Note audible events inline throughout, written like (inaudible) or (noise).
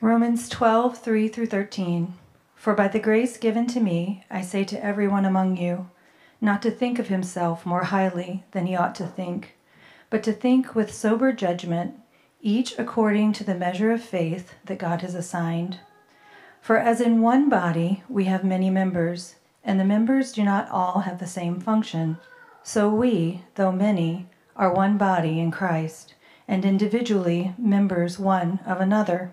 Romans 12, 3 through 13. For by the grace given to me, I say to everyone among you, not to think of himself more highly than he ought to think, but to think with sober judgment, each according to the measure of faith that God has assigned. For as in one body we have many members, and the members do not all have the same function, so we, though many, are one body in Christ, and individually members one of another.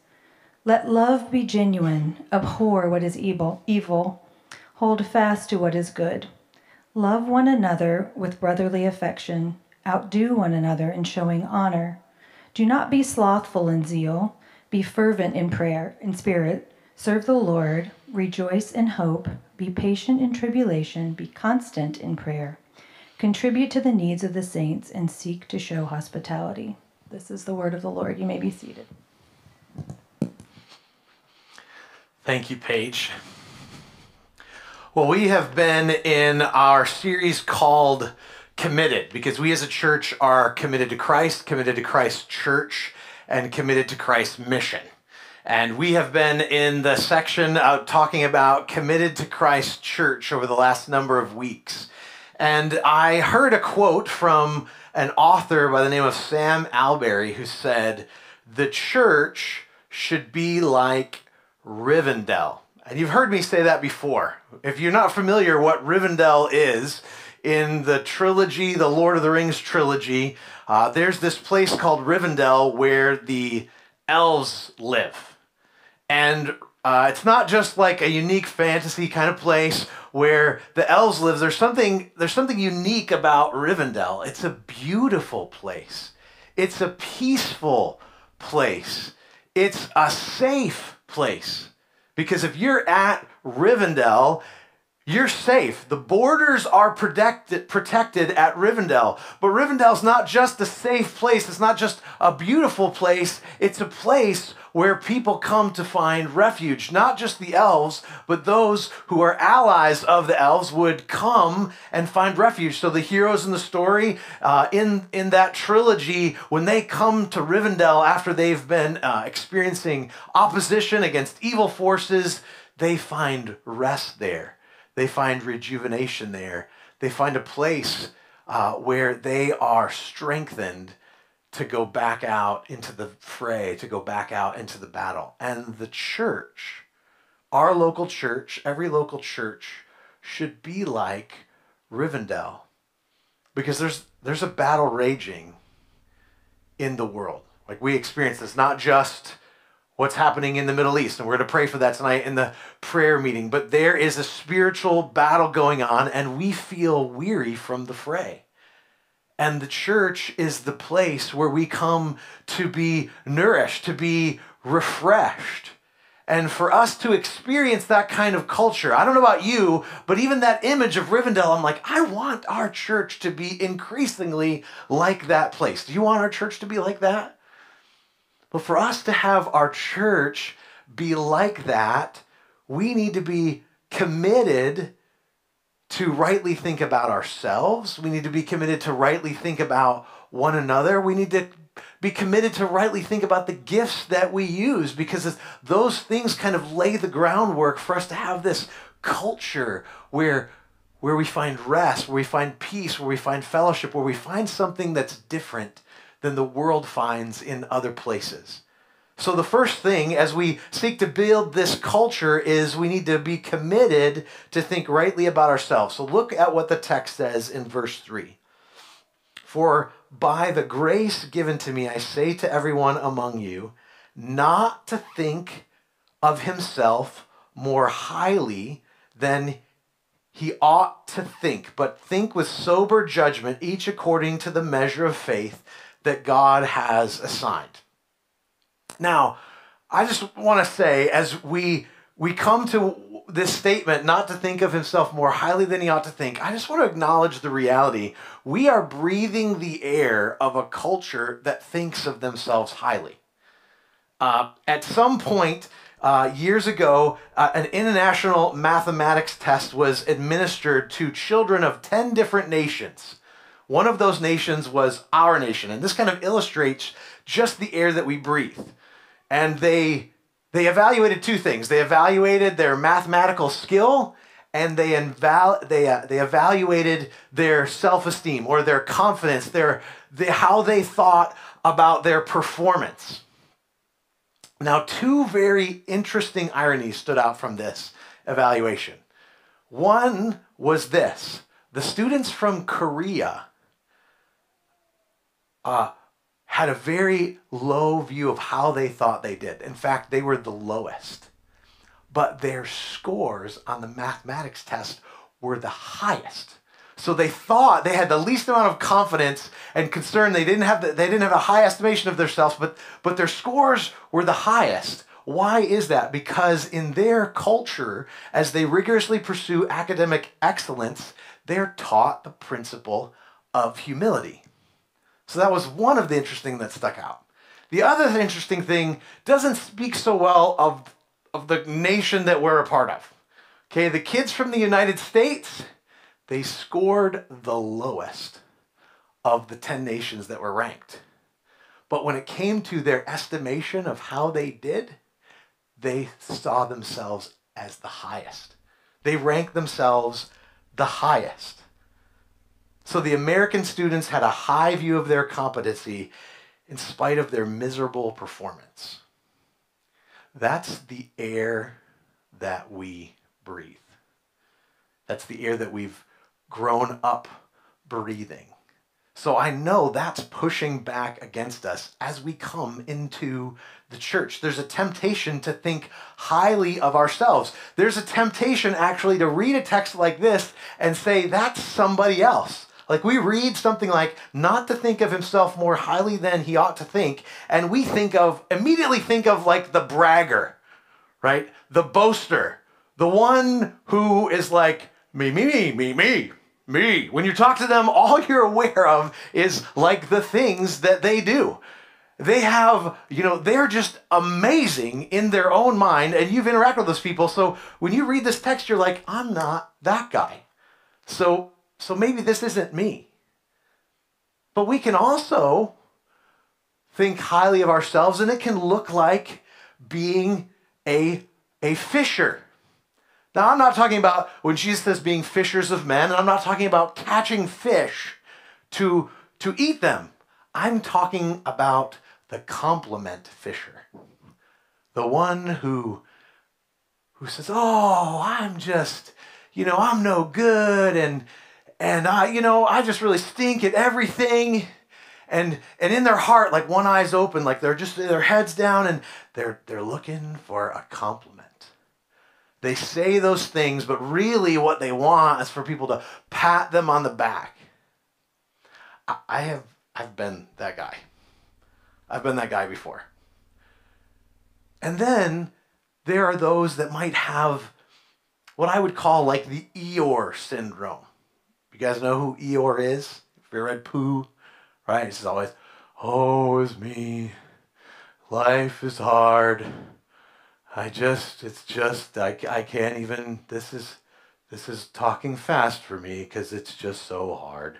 Let love be genuine, abhor what is evil, evil, hold fast to what is good. Love one another with brotherly affection, outdo one another in showing honor. Do not be slothful in zeal, be fervent in prayer, in spirit, serve the Lord, rejoice in hope, be patient in tribulation, be constant in prayer. Contribute to the needs of the saints and seek to show hospitality. This is the word of the Lord. You may be seated. Thank you, Paige. Well, we have been in our series called Committed because we as a church are committed to Christ, committed to Christ's church, and committed to Christ's mission. And we have been in the section out talking about committed to Christ's church over the last number of weeks. And I heard a quote from an author by the name of Sam Allberry who said, The church should be like Rivendell. And you've heard me say that before. If you're not familiar what Rivendell is, in the trilogy, the Lord of the Rings trilogy, uh, there's this place called Rivendell where the elves live. And uh, it's not just like a unique fantasy kind of place where the elves live. There's something, there's something unique about Rivendell. It's a beautiful place. It's a peaceful place. It's a safe place. Because if you're at Rivendell, you're safe. The borders are protected, protected at Rivendell. But Rivendell's not just a safe place, it's not just a beautiful place, it's a place where people come to find refuge. Not just the elves, but those who are allies of the elves would come and find refuge. So the heroes in the story, uh, in, in that trilogy, when they come to Rivendell after they've been uh, experiencing opposition against evil forces, they find rest there. They find rejuvenation there. They find a place uh, where they are strengthened to go back out into the fray, to go back out into the battle. And the church, our local church, every local church, should be like Rivendell. Because there's there's a battle raging in the world. Like we experience this, not just what's happening in the Middle East. And we're going to pray for that tonight in the prayer meeting. But there is a spiritual battle going on, and we feel weary from the fray. And the church is the place where we come to be nourished, to be refreshed. And for us to experience that kind of culture, I don't know about you, but even that image of Rivendell, I'm like, I want our church to be increasingly like that place. Do you want our church to be like that? But for us to have our church be like that, we need to be committed to rightly think about ourselves. We need to be committed to rightly think about one another. We need to be committed to rightly think about the gifts that we use because those things kind of lay the groundwork for us to have this culture where where we find rest, where we find peace, where we find fellowship, where we find something that's different than the world finds in other places. So, the first thing as we seek to build this culture is we need to be committed to think rightly about ourselves. So, look at what the text says in verse 3. For by the grace given to me, I say to everyone among you, not to think of himself more highly than he ought to think, but think with sober judgment, each according to the measure of faith that God has assigned. Now, I just want to say, as we we come to this statement not to think of himself more highly than he ought to think, I just want to acknowledge the reality. We are breathing the air of a culture that thinks of themselves highly. Uh, at some point, uh, years ago, uh, an international mathematics test was administered to children of 10 different nations. One of those nations was our nation. And this kind of illustrates just the air that we breathe. And they they evaluated two things. They evaluated their mathematical skill and they, inval- they, uh, they evaluated their self-esteem or their confidence, their, the, how they thought about their performance. Now, two very interesting ironies stood out from this evaluation. One was this the students from Korea uh, had a very low view of how they thought they did. In fact, they were the lowest. But their scores on the mathematics test were the highest. So they thought they had the least amount of confidence and concern. They didn't have the, they didn't have a high estimation of themselves, but but their scores were the highest. Why is that? Because in their culture, as they rigorously pursue academic excellence, they're taught the principle of humility. So that was one of the interesting things that stuck out. The other interesting thing doesn't speak so well of, of the nation that we're a part of. Okay, the kids from the United States, they scored the lowest of the 10 nations that were ranked. But when it came to their estimation of how they did, they saw themselves as the highest. They ranked themselves the highest. So the American students had a high view of their competency in spite of their miserable performance. That's the air that we breathe. That's the air that we've grown up breathing. So I know that's pushing back against us as we come into the church. There's a temptation to think highly of ourselves. There's a temptation actually to read a text like this and say, that's somebody else. Like we read something like not to think of himself more highly than he ought to think, and we think of immediately think of like the bragger, right? The boaster, the one who is like me, me, me, me, me, me. When you talk to them, (laughs) all you're aware of is like the things that they do. They have, you know, they're just amazing in their own mind, and you've interacted with those people. So when you read this text, you're like, I'm not that guy. So so maybe this isn't me. But we can also think highly of ourselves, and it can look like being a, a fisher. Now, I'm not talking about when Jesus says being fishers of men, and I'm not talking about catching fish to, to eat them. I'm talking about the compliment fisher. The one who, who says, Oh, I'm just, you know, I'm no good, and and I, you know, I just really stink at everything. And and in their heart, like one eye's open, like they're just their heads down, and they're they're looking for a compliment. They say those things, but really what they want is for people to pat them on the back. I, I have I've been that guy. I've been that guy before. And then there are those that might have what I would call like the Eeyore syndrome guys know who Eeyore is? If you read Pooh, right? He's always, oh, is me. Life is hard. I just, it's just, I, I can't even, this is, this is talking fast for me because it's just so hard.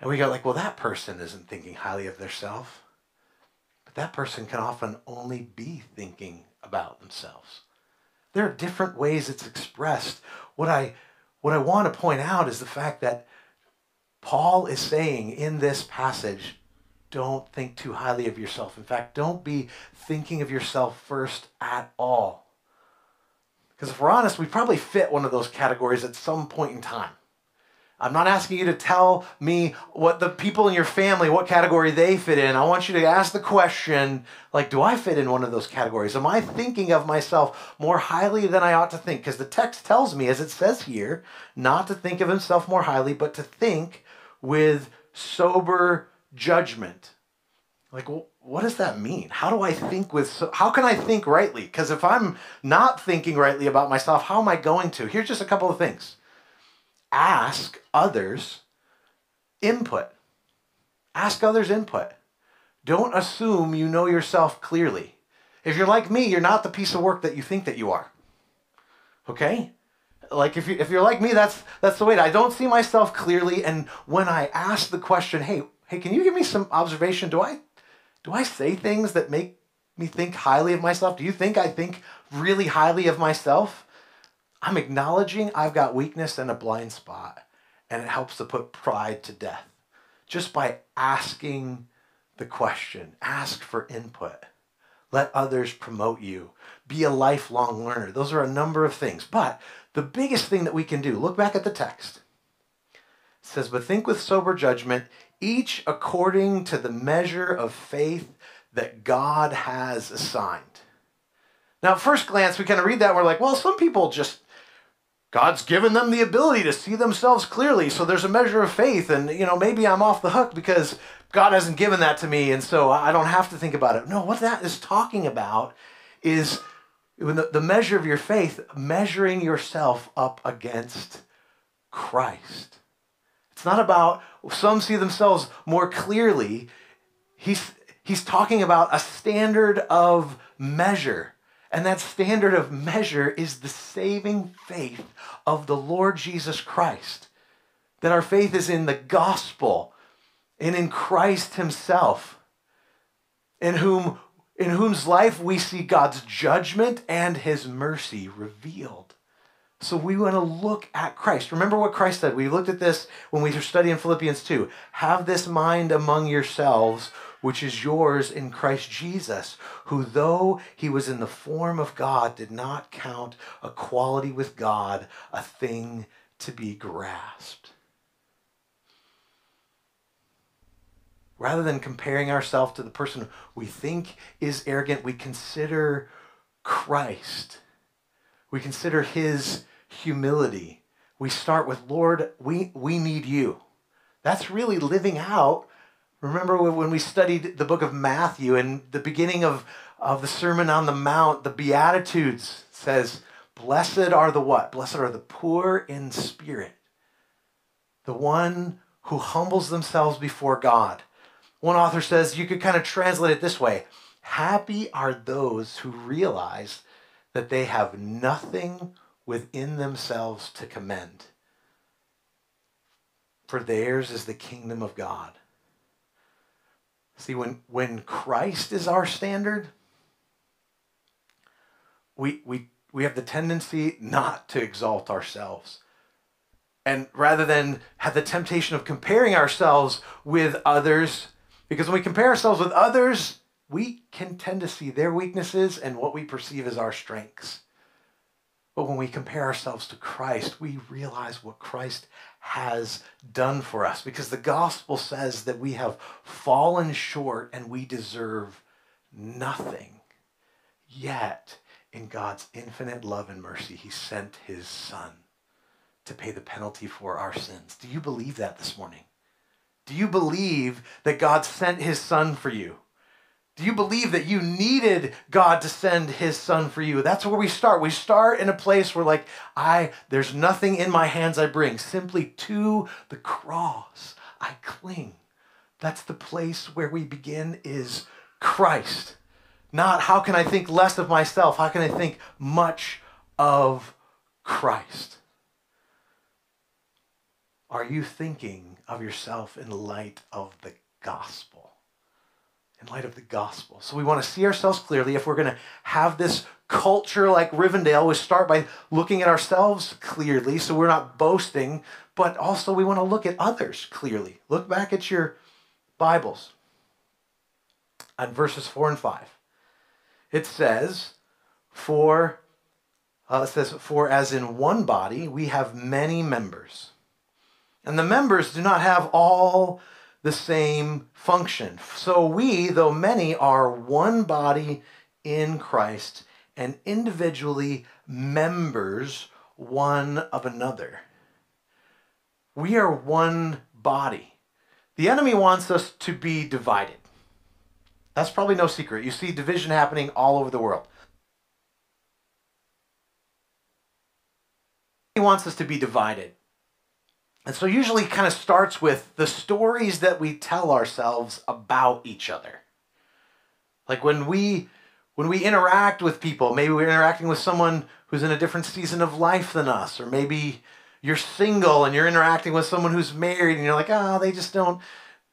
And we go like, well, that person isn't thinking highly of themselves. But that person can often only be thinking about themselves. There are different ways it's expressed. What I what I want to point out is the fact that Paul is saying in this passage, don't think too highly of yourself. In fact, don't be thinking of yourself first at all. Because if we're honest, we probably fit one of those categories at some point in time. I'm not asking you to tell me what the people in your family, what category they fit in. I want you to ask the question, like, do I fit in one of those categories? Am I thinking of myself more highly than I ought to think? Because the text tells me, as it says here, not to think of himself more highly, but to think with sober judgment. Like, what does that mean? How do I think with, so, how can I think rightly? Because if I'm not thinking rightly about myself, how am I going to? Here's just a couple of things ask others input. Ask others input. Don't assume you know yourself clearly. If you're like me, you're not the piece of work that you think that you are. Okay? Like if you if you're like me, that's that's the way. I don't see myself clearly, and when I ask the question, "Hey, hey, can you give me some observation? Do I do I say things that make me think highly of myself? Do you think I think really highly of myself?" I'm acknowledging I've got weakness and a blind spot, and it helps to put pride to death just by asking the question. Ask for input. Let others promote you. Be a lifelong learner. Those are a number of things. But the biggest thing that we can do, look back at the text. It says, But think with sober judgment, each according to the measure of faith that God has assigned. Now, at first glance, we kind of read that and we're like, well, some people just God's given them the ability to see themselves clearly. So there's a measure of faith. And, you know, maybe I'm off the hook because God hasn't given that to me. And so I don't have to think about it. No, what that is talking about is the, measure of your faith, measuring yourself up against Christ. It's not about some see themselves more clearly. He's, he's talking about a standard of measure. And that standard of measure is the saving faith of the Lord Jesus Christ. That our faith is in the gospel and in Christ himself, in whom in whose life we see God's judgment and his mercy revealed. So we want to look at Christ. Remember what Christ said. We looked at this when we were studying Philippians 2. Have this mind among yourselves, which is yours in Christ Jesus, who, though he was in the form of God, did not count equality with God a thing to be grasped. Rather than comparing ourselves to the person we think is arrogant, we consider Christ. We consider his humility. We start with, Lord, we, we need you. That's really living out Remember when we studied the book of Matthew and the beginning of, of the Sermon on the Mount, the Beatitudes says, Blessed are the what? Blessed are the poor in spirit, the one who humbles themselves before God. One author says you could kind of translate it this way Happy are those who realize that they have nothing within themselves to commend, for theirs is the kingdom of God. See, when, when Christ is our standard, we, we, we have the tendency not to exalt ourselves. And rather than have the temptation of comparing ourselves with others, because when we compare ourselves with others, we can tend to see their weaknesses and what we perceive as our strengths. But when we compare ourselves to Christ, we realize what Christ has done for us because the gospel says that we have fallen short and we deserve nothing. Yet, in God's infinite love and mercy, he sent his son to pay the penalty for our sins. Do you believe that this morning? Do you believe that God sent his son for you? Do you believe that you needed God to send his son for you? That's where we start. We start in a place where like I there's nothing in my hands I bring, simply to the cross I cling. That's the place where we begin is Christ. Not how can I think less of myself? How can I think much of Christ? Are you thinking of yourself in light of the gospel? In light of the gospel. So we want to see ourselves clearly. If we're going to have this culture like Rivendell, we start by looking at ourselves clearly so we're not boasting, but also we want to look at others clearly. Look back at your Bibles at verses 4 and 5. It says, For uh, it says, For as in one body we have many members, and the members do not have all the same function. So we, though many, are one body in Christ and individually members one of another. We are one body. The enemy wants us to be divided. That's probably no secret. You see division happening all over the world. He wants us to be divided. And so usually kind of starts with the stories that we tell ourselves about each other. Like when we when we interact with people, maybe we're interacting with someone who's in a different season of life than us, or maybe you're single and you're interacting with someone who's married and you're like, oh, they just don't,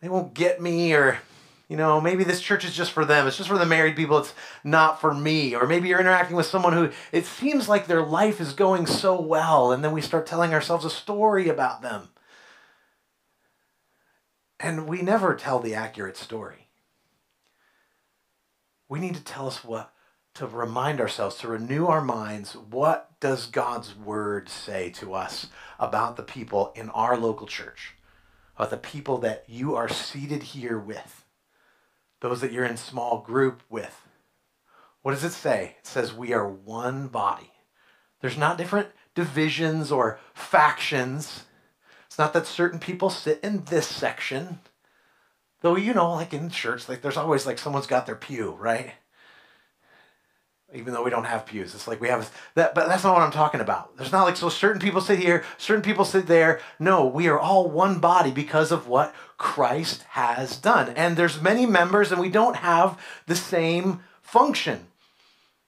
they won't get me, or you know, maybe this church is just for them. It's just for the married people. It's not for me. Or maybe you're interacting with someone who it seems like their life is going so well, and then we start telling ourselves a story about them. And we never tell the accurate story. We need to tell us what, to remind ourselves, to renew our minds, what does God's word say to us about the people in our local church, about the people that you are seated here with? Those that you're in small group with. What does it say? It says we are one body. There's not different divisions or factions. It's not that certain people sit in this section. Though, you know, like in church, like there's always like someone's got their pew, right? even though we don't have pews. It's like we have that, but that's not what I'm talking about. There's not like so certain people sit here, certain people sit there. No, we are all one body because of what Christ has done. And there's many members and we don't have the same function.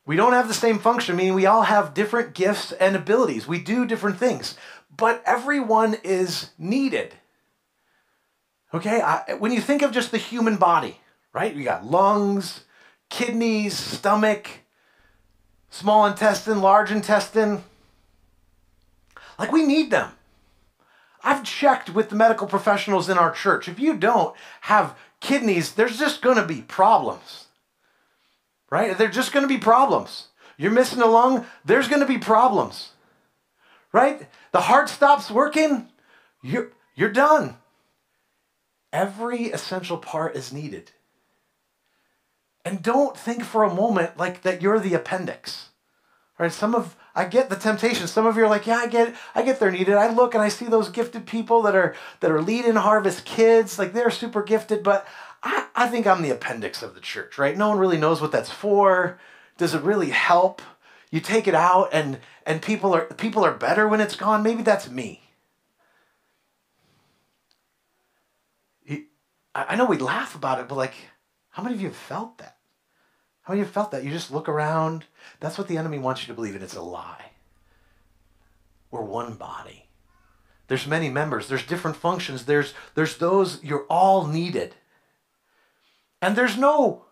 We don't have the same function, meaning we all have different gifts and abilities. We do different things, but everyone is needed. Okay, I, when you think of just the human body, right? You got lungs, kidneys, stomach, small intestine, large intestine. Like we need them. I've checked with the medical professionals in our church. If you don't have kidneys, there's just going to be problems. Right? There's just going to be problems. You're missing a lung, there's going to be problems. Right? The heart stops working, you're, you're done. Every essential part is needed. And don't think for a moment like that you're the appendix. Right? Some of I get the temptation. Some of you are like, yeah, I get I get they're needed. I look and I see those gifted people that are that are leading harvest kids, like they're super gifted, but I, I think I'm the appendix of the church, right? No one really knows what that's for. Does it really help? You take it out and and people are people are better when it's gone. Maybe that's me. I know we laugh about it, but like how many of you have felt that? How you felt that? You just look around. That's what the enemy wants you to believe, and it's a lie. We're one body. There's many members. There's different functions. There's, there's those, you're all needed. And there's no,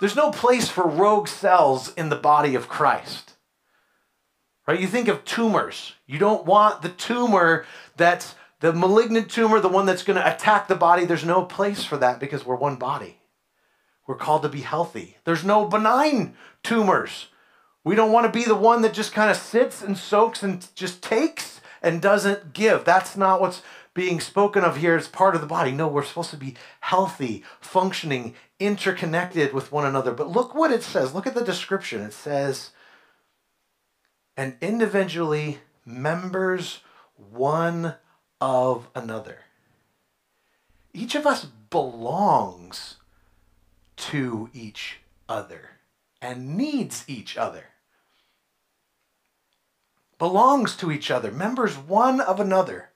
there's no place for rogue cells in the body of Christ. Right? You think of tumors. You don't want the tumor that's the malignant tumor, the one that's going to attack the body, there's no place for that because we're one body. We're called to be healthy. There's no benign tumors. We don't want to be the one that just kind of sits and soaks and just takes and doesn't give. That's not what's being spoken of here as part of the body. No, we're supposed to be healthy, functioning, interconnected with one another. But look what it says. Look at the description. It says, and individually members one of another. Each of us belongs to each other and needs each other. Belongs to each other, members one of another.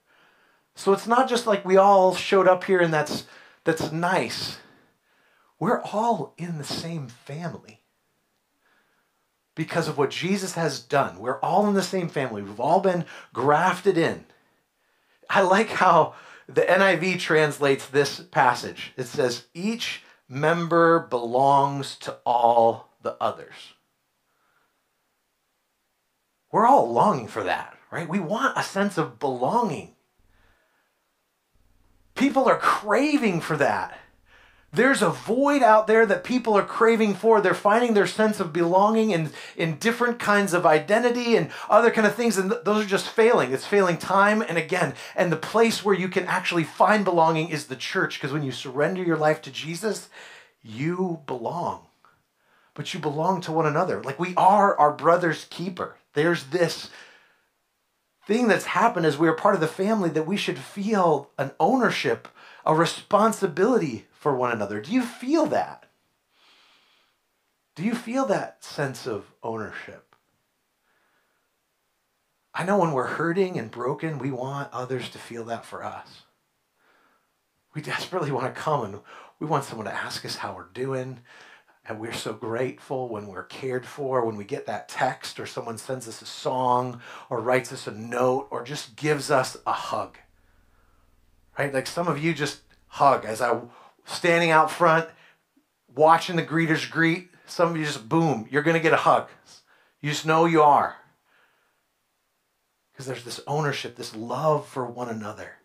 So it's not just like we all showed up here and that's that's nice. We're all in the same family because of what Jesus has done. We're all in the same family. We've all been grafted in. I like how the NIV translates this passage. It says, each member belongs to all the others. We're all longing for that, right? We want a sense of belonging. People are craving for that. There's a void out there that people are craving for. They're finding their sense of belonging in, in different kinds of identity and other kind of things. And th- those are just failing. It's failing time and again. And the place where you can actually find belonging is the church. Because when you surrender your life to Jesus, you belong. But you belong to one another. Like we are our brother's keeper. There's this thing that's happened as we are part of the family that we should feel an ownership, a responsibility for one another. Do you feel that? Do you feel that sense of ownership? I know when we're hurting and broken, we want others to feel that for us. We desperately want to come and we want someone to ask us how we're doing. And we're so grateful when we're cared for, when we get that text or someone sends us a song or writes us a note or just gives us a hug. Right? Like some of you just hug as I standing out front watching the greeters greet. Some of you just boom, you're going to get a hug. You just know you are. Because there's this ownership, this love for one another.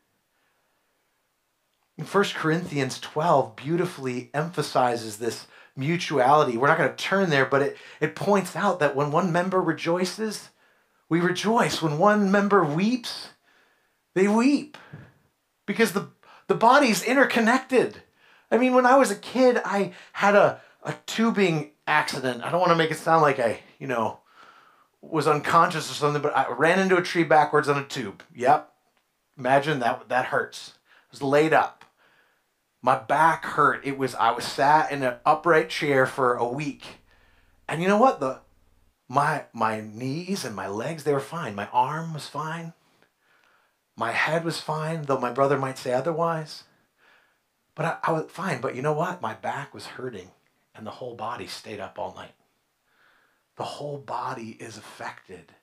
In 1 Corinthians 12 beautifully emphasizes this mutuality. We're not going to turn there, but it, it points out that when one member rejoices, we rejoice. When one member weeps, they weep. Because the, the body's interconnected. I mean, when I was a kid, I had a, a tubing accident. I don't want to make it sound like I, you know, was unconscious or something, but I ran into a tree backwards on a tube. Yep. Imagine that that hurts. I was laid up. My back hurt. It was I was sat in an upright chair for a week. And you know what? The my my knees and my legs, they were fine. My arm was fine. My head was fine, though my brother might say otherwise. But I, I was fine. But you know what? My back was hurting and the whole body stayed up all night. The whole body is affected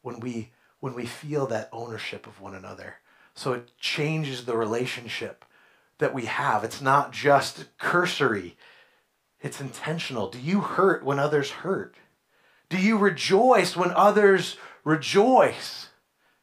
when we when we feel that ownership of one another. So it changes the relationship that we have. It's not just cursory, it's intentional. Do you hurt when others hurt? Do you rejoice when others rejoice?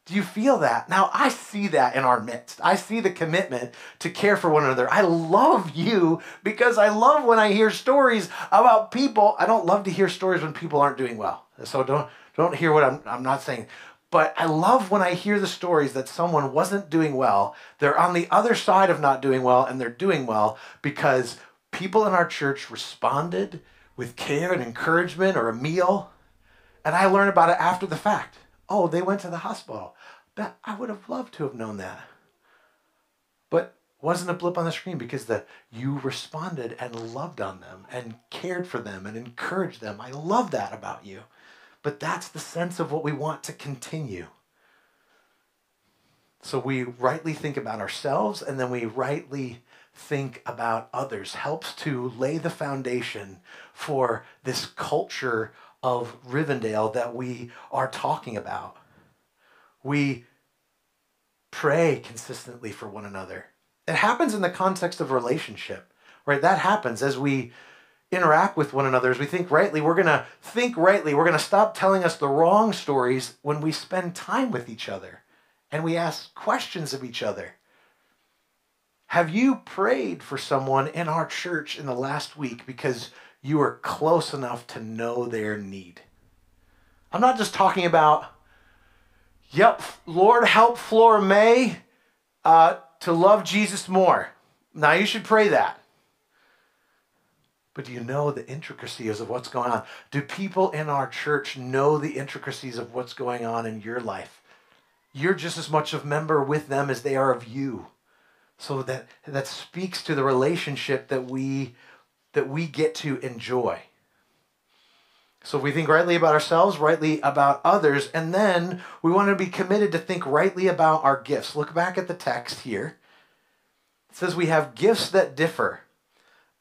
Do you feel that? Now, I see that in our midst. I see the commitment to care for one another. I love you because I love when I hear stories about people. I don't love to hear stories when people aren't doing well. So don't don't hear what I'm I'm not saying. But I love when I hear the stories that someone wasn't doing well. They're on the other side of not doing well and they're doing well because people in our church responded with care and encouragement or a meal. And I learned about it after the fact. Oh, they went to the hospital. That I would have loved to have known that. But wasn't a blip on the screen because the you responded and loved on them and cared for them and encouraged them. I love that about you. But that's the sense of what we want to continue. So we rightly think about ourselves and then we rightly think about others. Helps to lay the foundation for this culture of Rivendell that we are talking about. We pray consistently for one another. It happens in the context of relationship, right? That happens as we interact with one another, as we think rightly, we're going to think rightly. We're going to stop telling us the wrong stories when we spend time with each other and we ask questions of each other. Have you prayed for someone in our church in the last week because you are close enough to know their need? I'm not just talking about, yep, Lord, help Flora May uh, to love Jesus more. Now, you should pray that. But do you know the intricacies of what's going on? Do people in our church know the intricacies of what's going on in your life? You're just as much of member with them as they are of you. So that that speaks to the relationship that we that we get to enjoy. So if we think rightly about ourselves, rightly about others, and then we want to be committed to think rightly about our gifts. Look back at the text here. It says we have gifts that differ.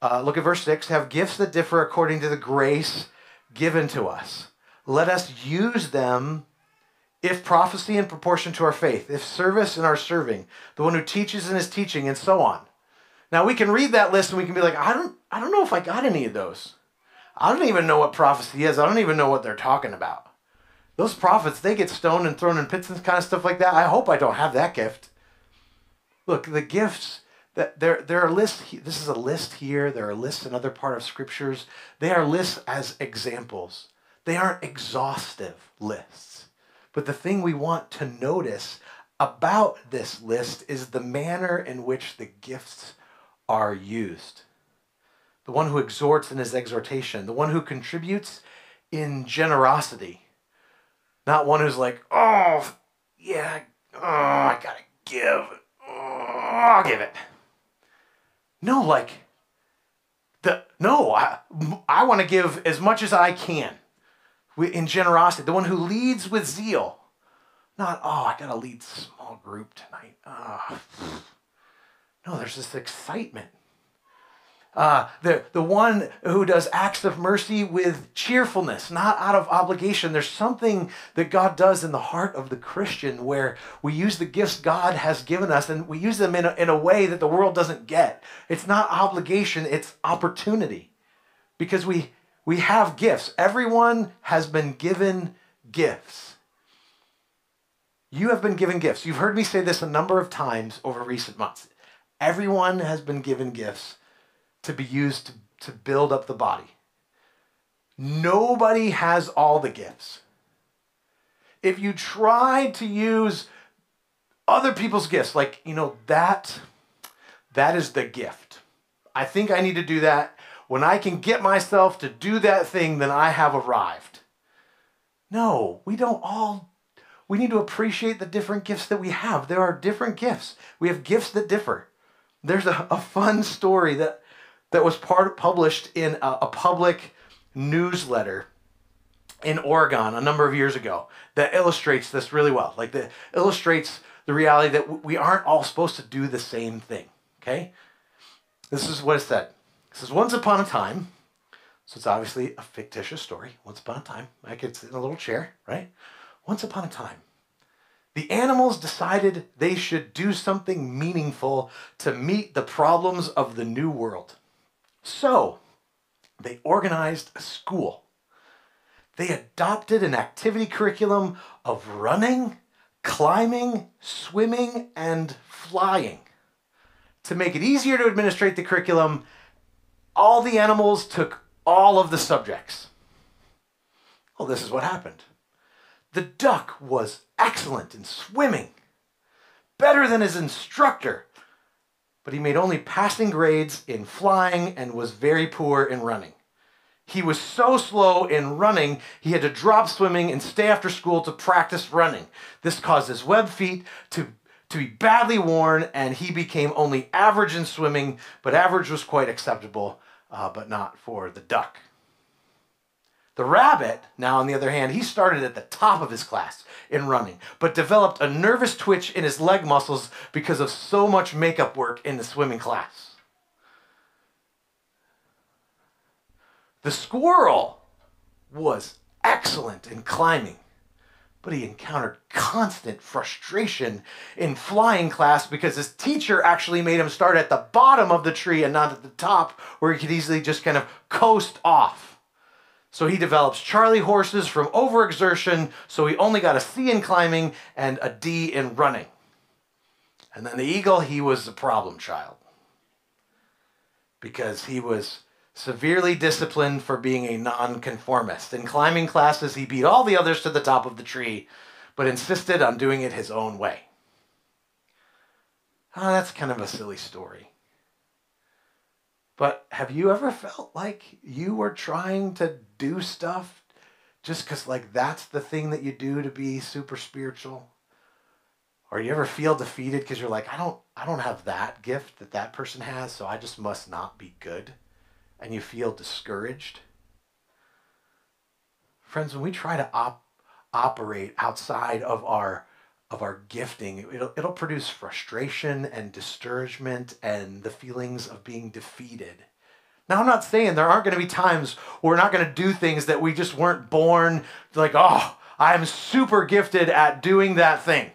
Uh, look at verse 6 have gifts that differ according to the grace given to us. Let us use them if prophecy in proportion to our faith, if service in our serving, the one who teaches in his teaching, and so on. Now we can read that list and we can be like, I don't, I don't know if I got any of those. I don't even know what prophecy is. I don't even know what they're talking about. Those prophets, they get stoned and thrown in pits and kind of stuff like that. I hope I don't have that gift. Look, the gifts that there, there are lists. This is a list here. There are lists in other part of scriptures. They are lists as examples. They aren't exhaustive lists. But the thing we want to notice about this list is the manner in which the gifts are used. The one who exhorts in his exhortation, the one who contributes in generosity, not one who's like, oh, yeah, oh, I gotta give, oh, I'll give it. No, like the No, I, I want to give as much as I can in generosity. The one who leads with zeal. Not, oh, I got to lead small group tonight. Oh. No, there's this excitement. Uh, the, the one who does acts of mercy with cheerfulness, not out of obligation. There's something that God does in the heart of the Christian where we use the gifts God has given us and we use them in a, in a way that the world doesn't get. It's not obligation, it's opportunity. Because we, we have gifts. Everyone has been given gifts. You have been given gifts. You've heard me say this a number of times over recent months. Everyone has been given gifts to be used to, to build up the body. Nobody has all the gifts. If you try to use other people's gifts, like, you know, that that is the gift. I think I need to do that. When I can get myself to do that thing, then I have arrived. No, we don't all we need to appreciate the different gifts that we have. There are different gifts. We have gifts that differ. There's a, a fun story that that was part published in a, a public newsletter in Oregon a number of years ago that illustrates this really well. Like that illustrates the reality that we aren't all supposed to do the same thing. Okay? This is what it said. It says, Once upon a time, so it's obviously a fictitious story. Once upon a time, I could sit in a little chair, right? Once upon a time, the animals decided they should do something meaningful to meet the problems of the new world. So they organized a school. They adopted an activity curriculum of running, climbing, swimming, and flying. To make it easier to administrate the curriculum, all the animals took all of the subjects. Well, this is what happened. The duck was excellent in swimming, better than his instructor but he made only passing grades in flying and was very poor in running. He was so slow in running, he had to drop swimming and stay after school to practice running. This caused his web feet to, to be badly worn, and he became only average in swimming, but average was quite acceptable, uh, but not for the duck. The rabbit, now on the other hand, he started at the top of his class in running, but developed a nervous twitch in his leg muscles because of so much makeup work in the swimming class. The squirrel was excellent in climbing, but he encountered constant frustration in flying class because his teacher actually made him start at the bottom of the tree and not at the top, where he could easily just kind of coast off. So he develops Charlie horses from overexertion, so he only got a C in climbing and a D in running. And then the eagle, he was a problem child because he was severely disciplined for being a nonconformist. In climbing classes, he beat all the others to the top of the tree, but insisted on doing it his own way. Oh, that's kind of a silly story. But have you ever felt like you were trying to do stuff just because, like, that's the thing that you do to be super spiritual? Or you ever feel defeated because you're like, I don't, I don't have that gift that that person has, so I just must not be good, and you feel discouraged? Friends, when we try to op- operate outside of our of our gifting, it'll, it'll produce frustration and discouragement and the feelings of being defeated. Now, I'm not saying there aren't going to be times where we're not going to do things that we just weren't born like, oh, I'm super gifted at doing that thing.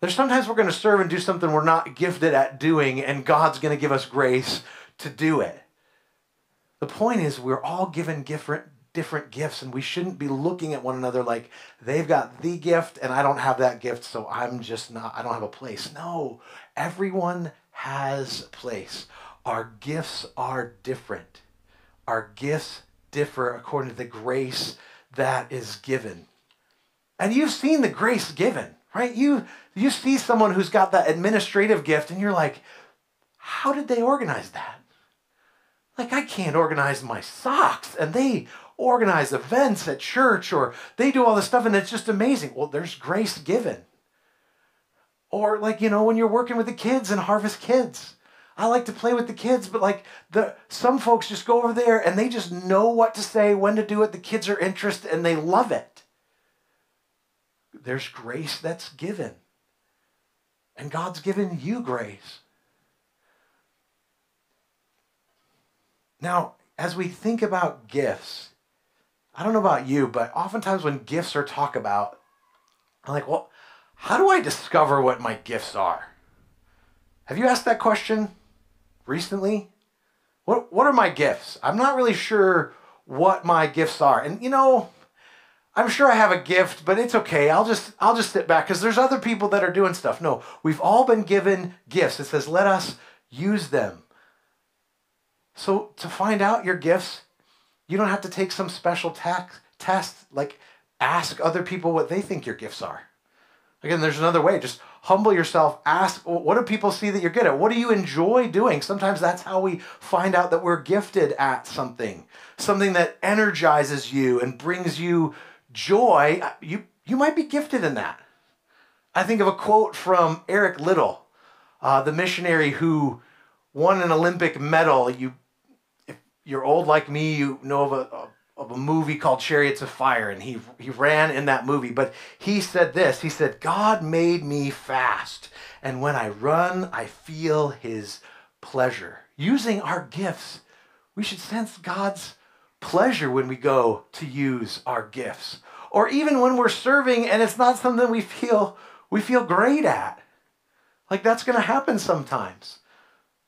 There's sometimes we're going to serve and do something we're not gifted at doing, and God's going to give us grace to do it. The point is, we're all given different, different gifts, and we shouldn't be looking at one another like they've got the gift and I don't have that gift, so I'm just not, I don't have a place. No, everyone has a place. Our gifts are different. Our gifts differ according to the grace that is given. And you've seen the grace given, right? You you see someone who's got that administrative gift and you're like, how did they organize that? Like I can't organize my socks and they organize events at church or they do all this stuff and it's just amazing. Well, there's grace given. Or like, you know, when you're working with the kids and Harvest Kids. I like to play with the kids, but like the some folks just go over there and they just know what to say, when to do it. The kids are interested and they love it. There's grace that's given. And God's given you grace. Now, as we think about gifts, I don't know about you, but oftentimes when gifts are talked about, I'm like, well, how do I discover what my gifts are? Have you asked that question recently? What, what are my gifts? I'm not really sure what my gifts are. And you know, I'm sure I have a gift, but it's okay. I'll just I'll just sit back because there's other people that are doing stuff. No, we've all been given gifts. It says, let us use them. So to find out your gifts, you don't have to take some special test, like ask other people what they think your gifts are. Again, there's another way. Just humble yourself. Ask, what do people see that you're good at? What do you enjoy doing? Sometimes that's how we find out that we're gifted at something, something that energizes you and brings you joy. You, you might be gifted in that. I think of a quote from Eric Liddell, uh, the missionary who won an Olympic medal. You you're old like me, you know of a, of a movie called Chariots of Fire, and he, he ran in that movie. But he said this He said, God made me fast, and when I run, I feel his pleasure. Using our gifts, we should sense God's pleasure when we go to use our gifts. Or even when we're serving and it's not something we feel we feel great at. Like that's going to happen sometimes.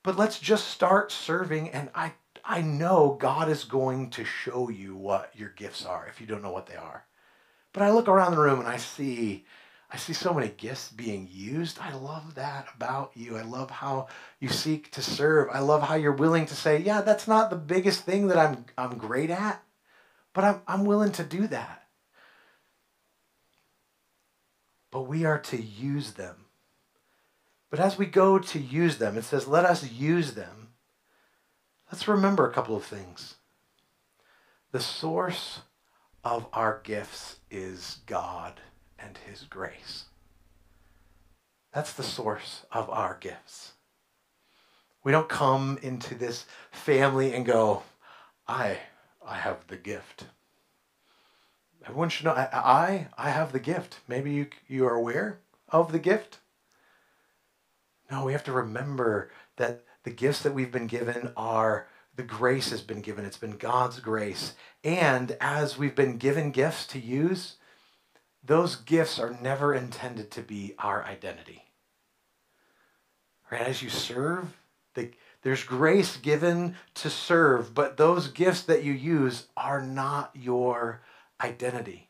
But let's just start serving and I I know God is going to show you what your gifts are if you don't know what they are. But I look around the room and I see I see so many gifts being used. I love that about you. I love how you seek to serve. I love how you're willing to say, "Yeah, that's not the biggest thing that I'm I'm great at, but I'm I'm willing to do that." But we are to use them. But as we go to use them, it says, "Let us use them." Let's remember a couple of things. The source of our gifts is God and His grace. That's the source of our gifts. We don't come into this family and go, I, I have the gift. Everyone should know, I, I have the gift. Maybe you, you are aware of the gift. No, we have to remember that the gifts that we've been given are the grace has been given. It's been God's grace. And as we've been given gifts to use, those gifts are never intended to be our identity. Right? As you serve, the, there's grace given to serve, but those gifts that you use are not your identity.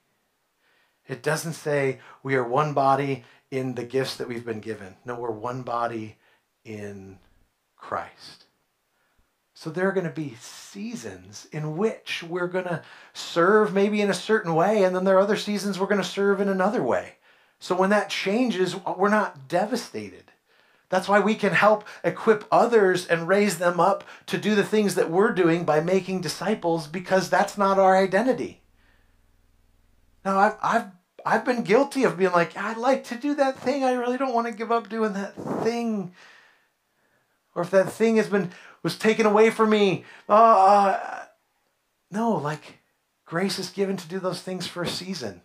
It doesn't say we are one body in the gifts that we've been given. No, we're one body in Christ. So there are going to be seasons in which we're going to serve maybe in a certain way, and then there are other seasons we're going to serve in another way. So when that changes, we're not devastated. That's why we can help equip others and raise them up to do the things that we're doing by making disciples because that's not our identity. Now, I've, I've, I've been guilty of being like, I'd like to do that thing. I really don't want to give up doing that thing or if that thing has been was taken away from me. Uh, no, like grace is given to do those things for a season.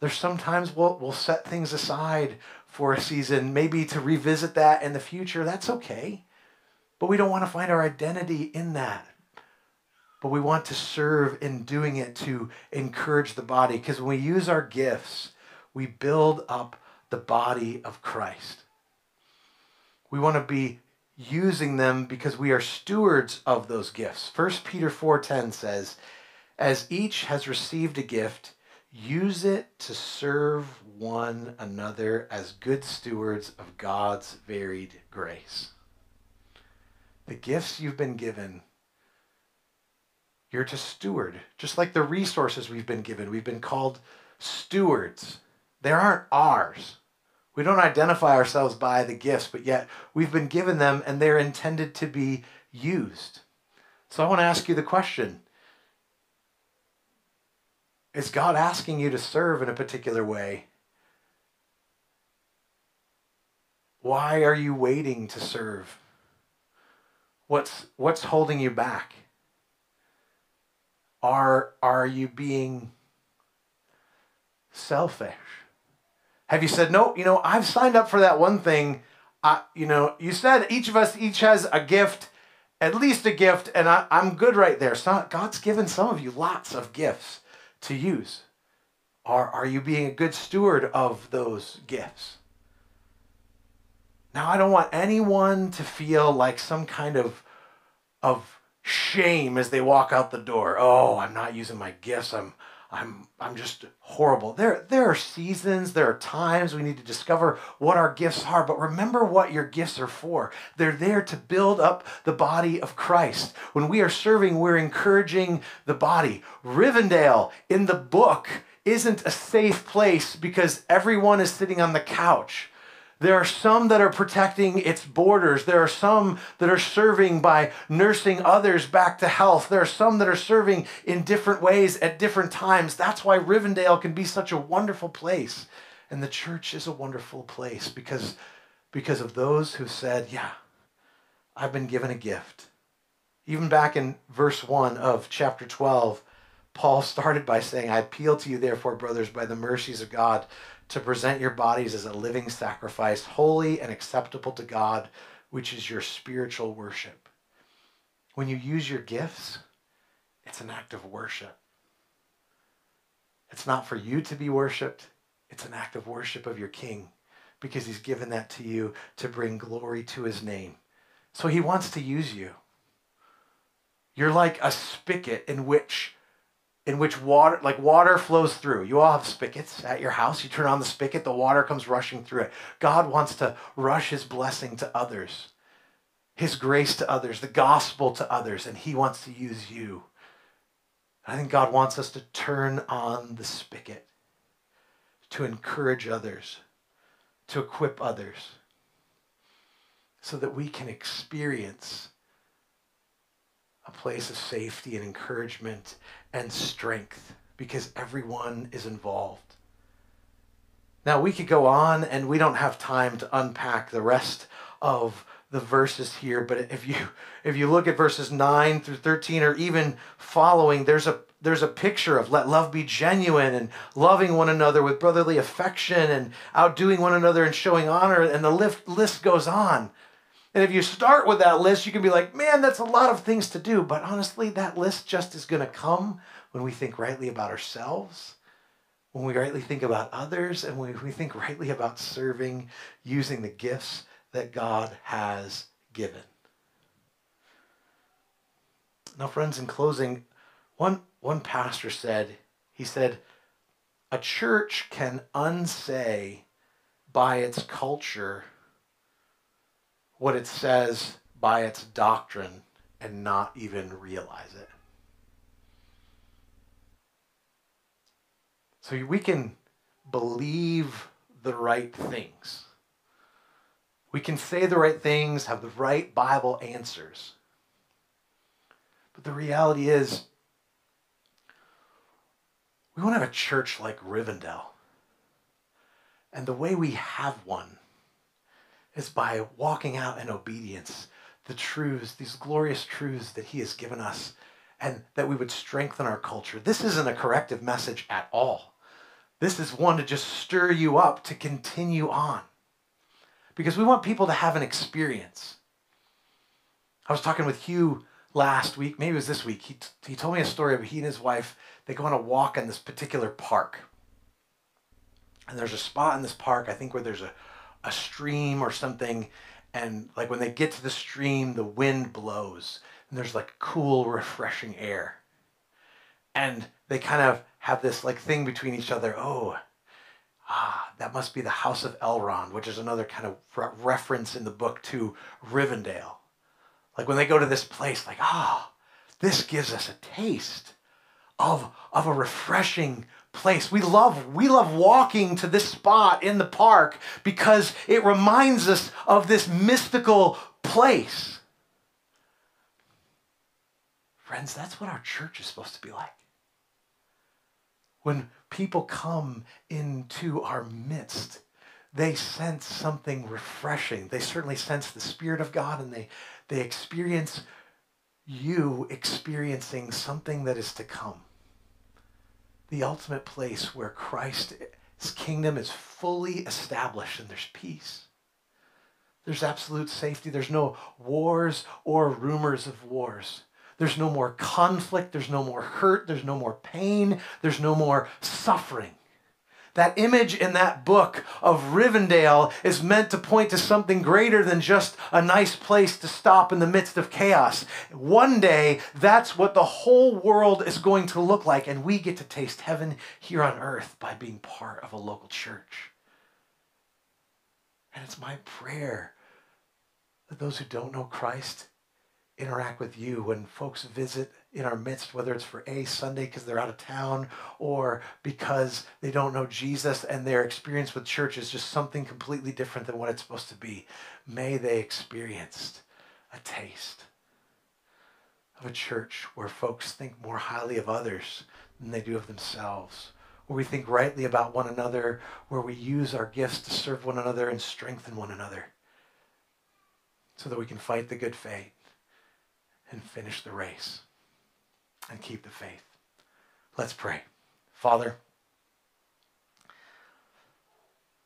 There's sometimes we'll, we'll set things aside for a season, maybe to revisit that in the future. That's okay. But we don't want to find our identity in that. But we want to serve in doing it to encourage the body. Because when we use our gifts, we build up the body of Christ. We want to be using them because we are stewards of those gifts. 1 Peter 4:10 says, "As each has received a gift, use it to serve one another as good stewards of God's varied grace." The gifts you've been given you're to steward, just like the resources we've been given. We've been called stewards. They aren't ours. We don't identify ourselves by the gifts, but yet we've been given them and they're intended to be used. So I want to ask you the question Is God asking you to serve in a particular way? Why are you waiting to serve? What's what's holding you back? Are are you being selfish? Have you said no? You know, I've signed up for that one thing. I, you know, you said each of us each has a gift, at least a gift, and I, I'm good right there. So God's given some of you lots of gifts to use. Are, are you being a good steward of those gifts? Now, I don't want anyone to feel like some kind of, of shame as they walk out the door. Oh, I'm not using my gifts. I'm, I'm, I'm just horrible. There, there are seasons, there are times we need to discover what our gifts are, but remember what your gifts are for. They're there to build up the body of Christ. When we are serving, we're encouraging the body. Rivendell in the book isn't a safe place because everyone is sitting on the couch. There are some that are protecting its borders. There are some that are serving by nursing others back to health. There are some that are serving in different ways at different times. That's why Rivendell can be such a wonderful place. And the church is a wonderful place because, because of those who said, Yeah, I've been given a gift. Even back in verse 1 of chapter 12, Paul started by saying, I appeal to you, therefore, brothers, by the mercies of God, to present your bodies as a living sacrifice, holy and acceptable to God, which is your spiritual worship. When you use your gifts, it's an act of worship. It's not for you to be worshiped, it's an act of worship of your King because he's given that to you to bring glory to his name. So he wants to use you. You're like a spigot in which in which water, like water flows through. You all have spigots at your house. You turn on the spigot, the water comes rushing through it. God wants to rush his blessing to others, his grace to others, the gospel to others, and he wants to use you. I think God wants us to turn on the spigot, to encourage others, to equip others, so that we can experience a place of safety and encouragement and strength because everyone is involved. Now, we could go on and we don't have time to unpack the rest of the verses here, but if you if you look at verses 9 through 13 or even following, there's a there's a picture of let love be genuine and loving one another with brotherly affection and outdoing one another and showing honor and the list, list goes on. And if you start with that list, you can be like, man, that's a lot of things to do. But honestly, that list just is going to come when we think rightly about ourselves, when we rightly think about others, and when we think rightly about serving using the gifts that God has given. Now, friends, in closing, one, one pastor said, he said, a church can unsay by its culture what it says by its doctrine and not even realize it. So we can believe the right things. We can say the right things, have the right Bible answers. But the reality is, we want to have a church like Rivendell. And the way we have one is by walking out in obedience the truths, these glorious truths that He has given us, and that we would strengthen our culture. This isn't a corrective message at all. This is one to just stir you up to continue on. Because we want people to have an experience. I was talking with Hugh last week, maybe it was this week. He, he told me a story of he and his wife, they go on a walk in this particular park. And there's a spot in this park, I think, where there's a a stream or something and like when they get to the stream the wind blows and there's like cool (laughs) refreshing air. And they kind of have this like thing between each other oh ah that must be the house of elrond which is another kind of re- reference in the book to rivendell. Like when they go to this place like ah this gives us a taste of of a refreshing place. We love we love walking to this spot in the park because it reminds us of this mystical place. Friends, that's what our church is supposed to be like. When people come into our midst, they sense something refreshing. They certainly sense the Spirit of God and they, they experience you experiencing something that is to come. The ultimate place where Christ's kingdom is fully established and there's peace. There's absolute safety. There's no wars or rumors of wars. There's no more conflict. There's no more hurt. There's no more pain. There's no more suffering. That image in that book of Rivendell is meant to point to something greater than just a nice place to stop in the midst of chaos. One day, that's what the whole world is going to look like, and we get to taste heaven here on earth by being part of a local church. And it's my prayer that those who don't know Christ interact with you when folks visit in our midst, whether it's for a Sunday because they're out of town or because they don't know Jesus and their experience with church is just something completely different than what it's supposed to be. May they experience a taste of a church where folks think more highly of others than they do of themselves, where we think rightly about one another, where we use our gifts to serve one another and strengthen one another so that we can fight the good fight and finish the race and keep the faith. Let's pray. Father,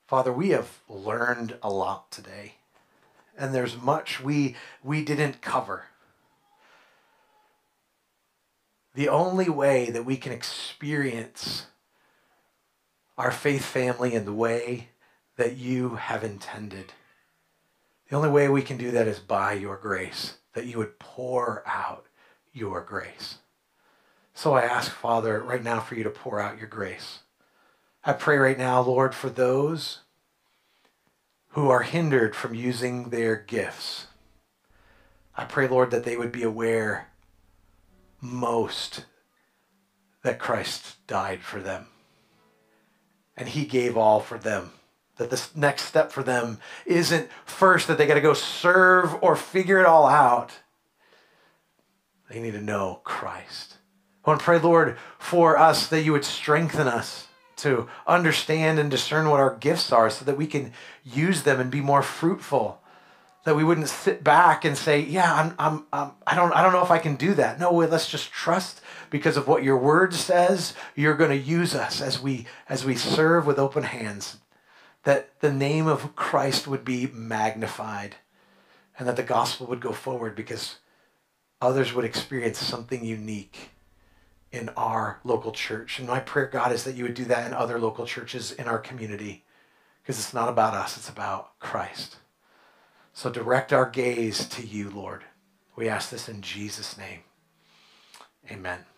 Father, we have learned a lot today, and there's much we, we didn't cover. The only way that we can experience our faith family in the way that you have intended, the only way we can do that is by your grace, that you would pour out your grace. So I ask, Father, right now for you to pour out your grace. I pray right now, Lord, for those who are hindered from using their gifts. I pray, Lord, that they would be aware most that Christ died for them and he gave all for them. That the next step for them isn't first that they got to go serve or figure it all out. They need to know Christ. I want to pray, Lord, for us that you would strengthen us to understand and discern what our gifts are so that we can use them and be more fruitful. That we wouldn't sit back and say, "Yeah, I'm, I'm, I'm I don't, I don't know if I can do that." No, let's just trust because of what your word says. You're going to use us as we as we serve with open hands. That the name of Christ would be magnified, and that the gospel would go forward because others would experience something unique in our local church. And my prayer, God, is that you would do that in other local churches in our community because it's not about us, it's about Christ. So direct our gaze to you, Lord. We ask this in Jesus' name. Amen.